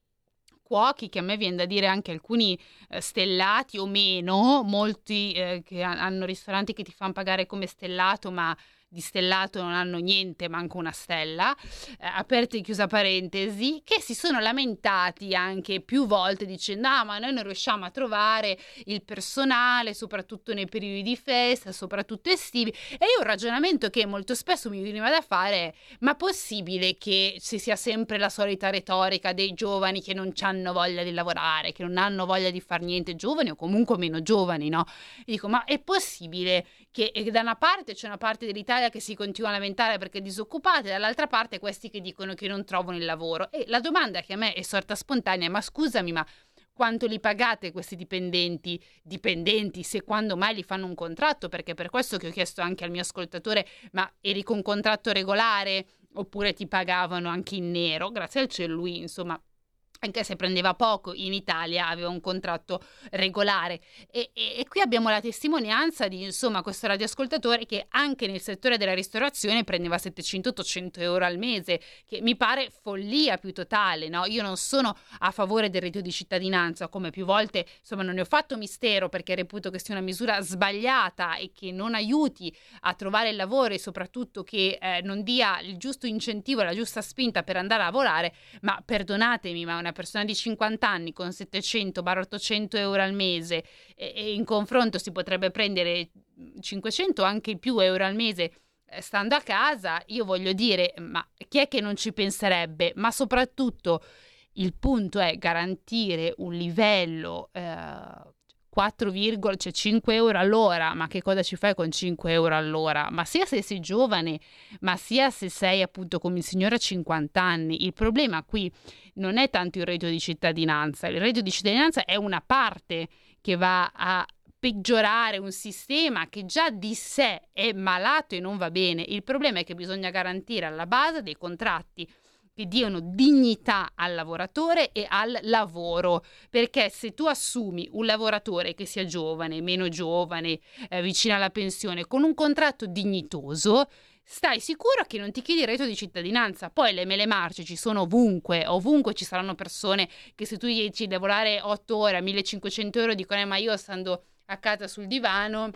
cuochi che a me viene da dire anche alcuni eh, stellati o meno, molti eh, che ha- hanno ristoranti che ti fanno pagare come stellato, ma di stellato non hanno niente, manco una stella, eh, aperta e chiusa parentesi, che si sono lamentati anche più volte dicendo ah ma noi non riusciamo a trovare il personale, soprattutto nei periodi di festa, soprattutto estivi, e io un ragionamento che molto spesso mi veniva da fare è ma possibile che ci sia sempre la solita retorica dei giovani che non hanno voglia di lavorare, che non hanno voglia di far niente, giovani o comunque meno giovani, no? E dico, ma è possibile che eh, da una parte c'è una parte dell'Italia che si continua a lamentare perché è disoccupata, e dall'altra parte questi che dicono che non trovano il lavoro? E la domanda che a me è sorta spontanea ma scusami, ma quanto li pagate questi dipendenti, dipendenti, se quando mai li fanno un contratto, perché per questo che ho chiesto anche al mio ascoltatore, ma eri con contratto regolare oppure ti pagavano anche in nero? Grazie al cielo lui, insomma, anche se prendeva poco in Italia, aveva un contratto regolare. E, e, e, qui abbiamo la testimonianza di insomma questo radioascoltatore che anche nel settore della ristorazione prendeva 700-800 euro al mese, che mi pare follia più totale. No? Io non sono a favore del reddito di cittadinanza, come più volte insomma non ne ho fatto mistero perché reputo che sia una misura sbagliata e che non aiuti a trovare il lavoro e soprattutto che eh, non dia il giusto incentivo, la giusta spinta per andare a lavorare, ma perdonatemi, ma una persona di 50 anni con 700-800 euro al mese e, e, in confronto si potrebbe prendere 500 anche più euro al mese eh, stando a casa, io voglio dire, ma chi è che non ci penserebbe? Ma soprattutto il punto è garantire un livello eh, 4, cioè 5 euro all'ora, ma che cosa ci fai con 5 euro all'ora? Ma sia se sei giovane, ma sia se sei appunto come il signore a 50 anni. Il problema qui non è tanto il reddito di cittadinanza, il reddito di cittadinanza è una parte che va a peggiorare un sistema che già di sé è malato e non va bene. Il problema è che bisogna garantire alla base dei contratti che diano dignità al lavoratore e al lavoro, perché se tu assumi un lavoratore che sia giovane, meno giovane, eh, vicino alla pensione, con un contratto dignitoso, stai sicuro che non ti chiedi il reddito di cittadinanza. Poi le mele marce ci sono ovunque, ovunque ci saranno persone che se tu dici di lavorare 8 ore a 1500 euro dicono eh, ma io stando a casa sul divano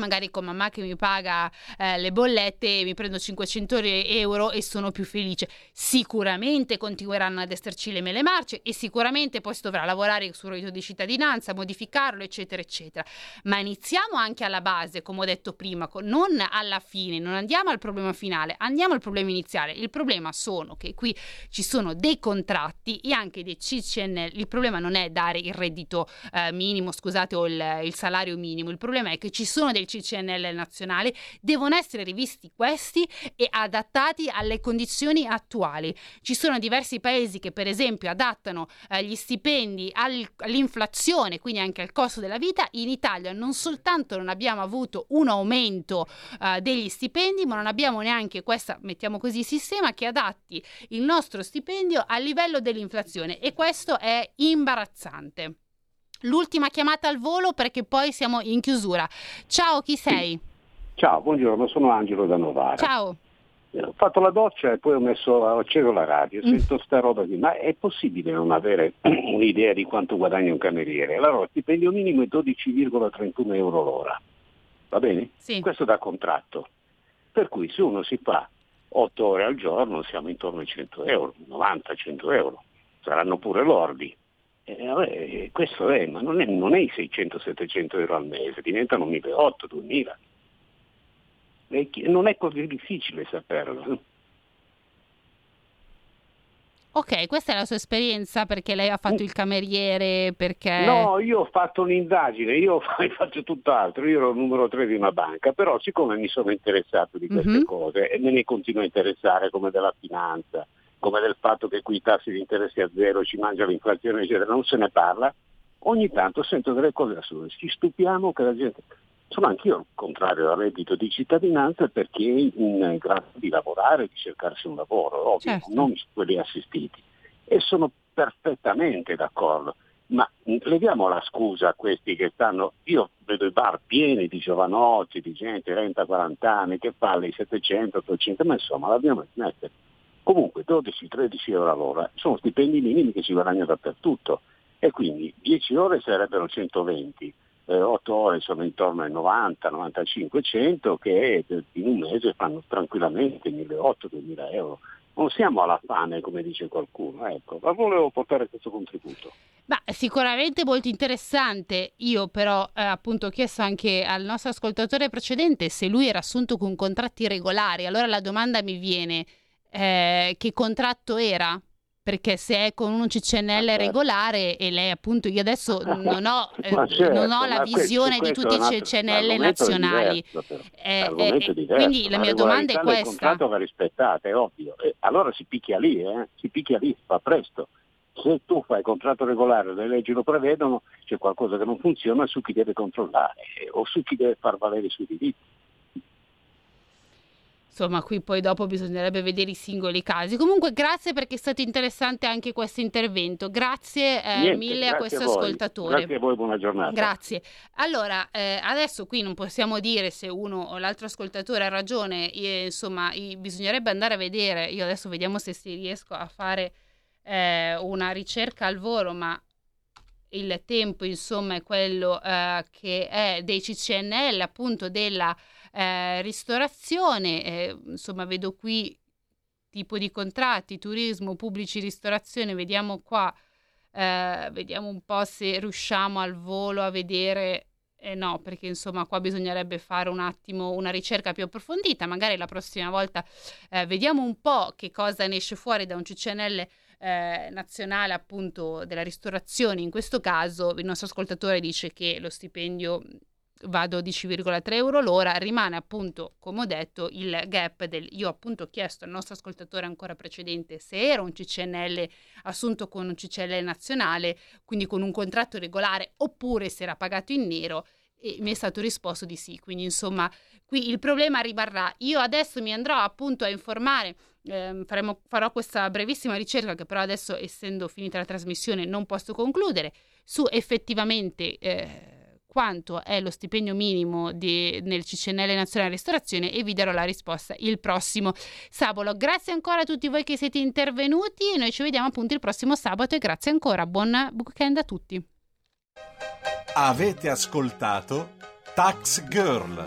magari con mamma che mi paga eh, le bollette mi prendo 500 euro e sono più felice. Sicuramente continueranno ad esserci le mele marce e sicuramente poi si dovrà lavorare sul reddito di cittadinanza modificarlo eccetera eccetera. Ma iniziamo anche alla base come ho detto prima non alla fine non andiamo al problema finale andiamo al problema iniziale. Il problema sono che qui ci sono dei contratti e anche dei CCNL il problema non è dare il reddito eh, minimo scusate o il, il salario minimo. Il problema è che ci sono dei del CCNL nazionale, devono essere rivisti questi e adattati alle condizioni attuali. Ci sono diversi paesi che per esempio adattano eh, gli stipendi al, all'inflazione, quindi anche al costo della vita. In Italia non soltanto non abbiamo avuto un aumento eh, degli stipendi, ma non abbiamo neanche questa, mettiamo così, sistema che adatti il nostro stipendio al livello dell'inflazione e questo è imbarazzante. L'ultima chiamata al volo perché poi siamo in chiusura. Ciao, chi sei? Ciao, buongiorno, sono Angelo da Novara. Ciao. Eh, ho fatto la doccia e poi ho, messo, ho acceso la radio, mm. sento sta roba qui, ma è possibile non avere *clears throat* un'idea di quanto guadagna un cameriere? Allora, il stipendio minimo è 12,31 euro l'ora, va bene? Sì. Questo da contratto. Per cui se uno si fa 8 ore al giorno siamo intorno ai 100 euro, 90-100 euro, saranno pure lordi. Eh, vabbè, questo è, ma non è, non è i 600-700 euro al mese, diventano 1.800-2.000. Non è così difficile saperlo. Ok, questa è la sua esperienza perché lei ha fatto il cameriere, perché... No, io ho fatto un'indagine, io *laughs* faccio tutt'altro, io ero il numero 3 di una banca, però siccome mi sono interessato di queste mm-hmm. cose e me ne continuo a interessare come della finanza, come del fatto che qui i tassi di interesse a zero ci mangia l'inflazione, eccetera, non se ne parla, ogni tanto sento delle cose assurde. Ci stupiamo che la gente... Sono anch'io contrario al reddito di cittadinanza perché è in grado di lavorare, di cercarsi un lavoro, ovvio, certo. non quelli assistiti. E sono perfettamente d'accordo. Ma leviamo la scusa a questi che stanno, io vedo i bar pieni di giovanotti, di gente 30-40 anni che fa le 700-800, ma insomma l'abbiamo smettere Comunque 12-13 euro all'ora sono stipendi minimi che si guadagnano dappertutto e quindi 10 ore sarebbero 120, eh, 8 ore sono intorno ai 90, 95, 100 che in un mese fanno tranquillamente 1.800-2.000 euro. Non siamo alla fame come dice qualcuno, ecco, ma volevo portare questo contributo. Ma sicuramente molto interessante. Io però eh, appunto ho chiesto anche al nostro ascoltatore precedente se lui era assunto con contratti regolari. Allora la domanda mi viene, eh, che contratto era? Perché se è con un CCNL certo. regolare e lei appunto io adesso *laughs* non ho, eh, certo, non ho la visione di tutti i CCNL nazionali. Eh, eh, quindi la mia domanda è questa. Il contratto va rispettato, è ovvio. allora si picchia lì, eh? si picchia lì, fa presto. Se tu fai contratto regolare, le leggi lo prevedono, c'è qualcosa che non funziona su chi deve controllare o su chi deve far valere i suoi diritti. Insomma, qui poi dopo bisognerebbe vedere i singoli casi. Comunque, grazie perché è stato interessante anche questo intervento. Grazie eh, Niente, mille a grazie questo voi. ascoltatore. Grazie a voi, buona giornata. Grazie. Allora, eh, adesso qui non possiamo dire se uno o l'altro ascoltatore ha ragione, eh, insomma, bisognerebbe andare a vedere. Io adesso vediamo se si riesco a fare eh, una ricerca al volo, ma il tempo, insomma, è quello eh, che è dei CCNL, appunto della eh, ristorazione. eh, insomma, vedo qui tipo di contratti, turismo, pubblici, ristorazione. Vediamo qua, eh, vediamo un po' se riusciamo al volo a vedere. Eh no, perché insomma qua bisognerebbe fare un attimo una ricerca più approfondita, magari la prossima volta eh, vediamo un po' che cosa ne esce fuori da un CCNL eh, nazionale appunto della ristorazione. In questo caso il nostro ascoltatore dice che lo stipendio va a 12,3 euro l'ora, rimane appunto, come ho detto, il gap del... Io ho appunto chiesto al nostro ascoltatore ancora precedente se era un CCNL assunto con un CCNL nazionale, quindi con un contratto regolare, oppure se era pagato in nero e mi è stato risposto di sì. Quindi insomma, qui il problema rimarrà. Io adesso mi andrò appunto a informare ehm, faremo- farò questa brevissima ricerca che però adesso essendo finita la trasmissione non posso concludere su effettivamente eh, quanto è lo stipendio minimo di- nel CCNL Nazionale Ristorazione e vi darò la risposta il prossimo sabato. Grazie ancora a tutti voi che siete intervenuti e noi ci vediamo appunto il prossimo sabato e grazie ancora. Buon weekend a tutti. Avete ascoltato Tax Girl.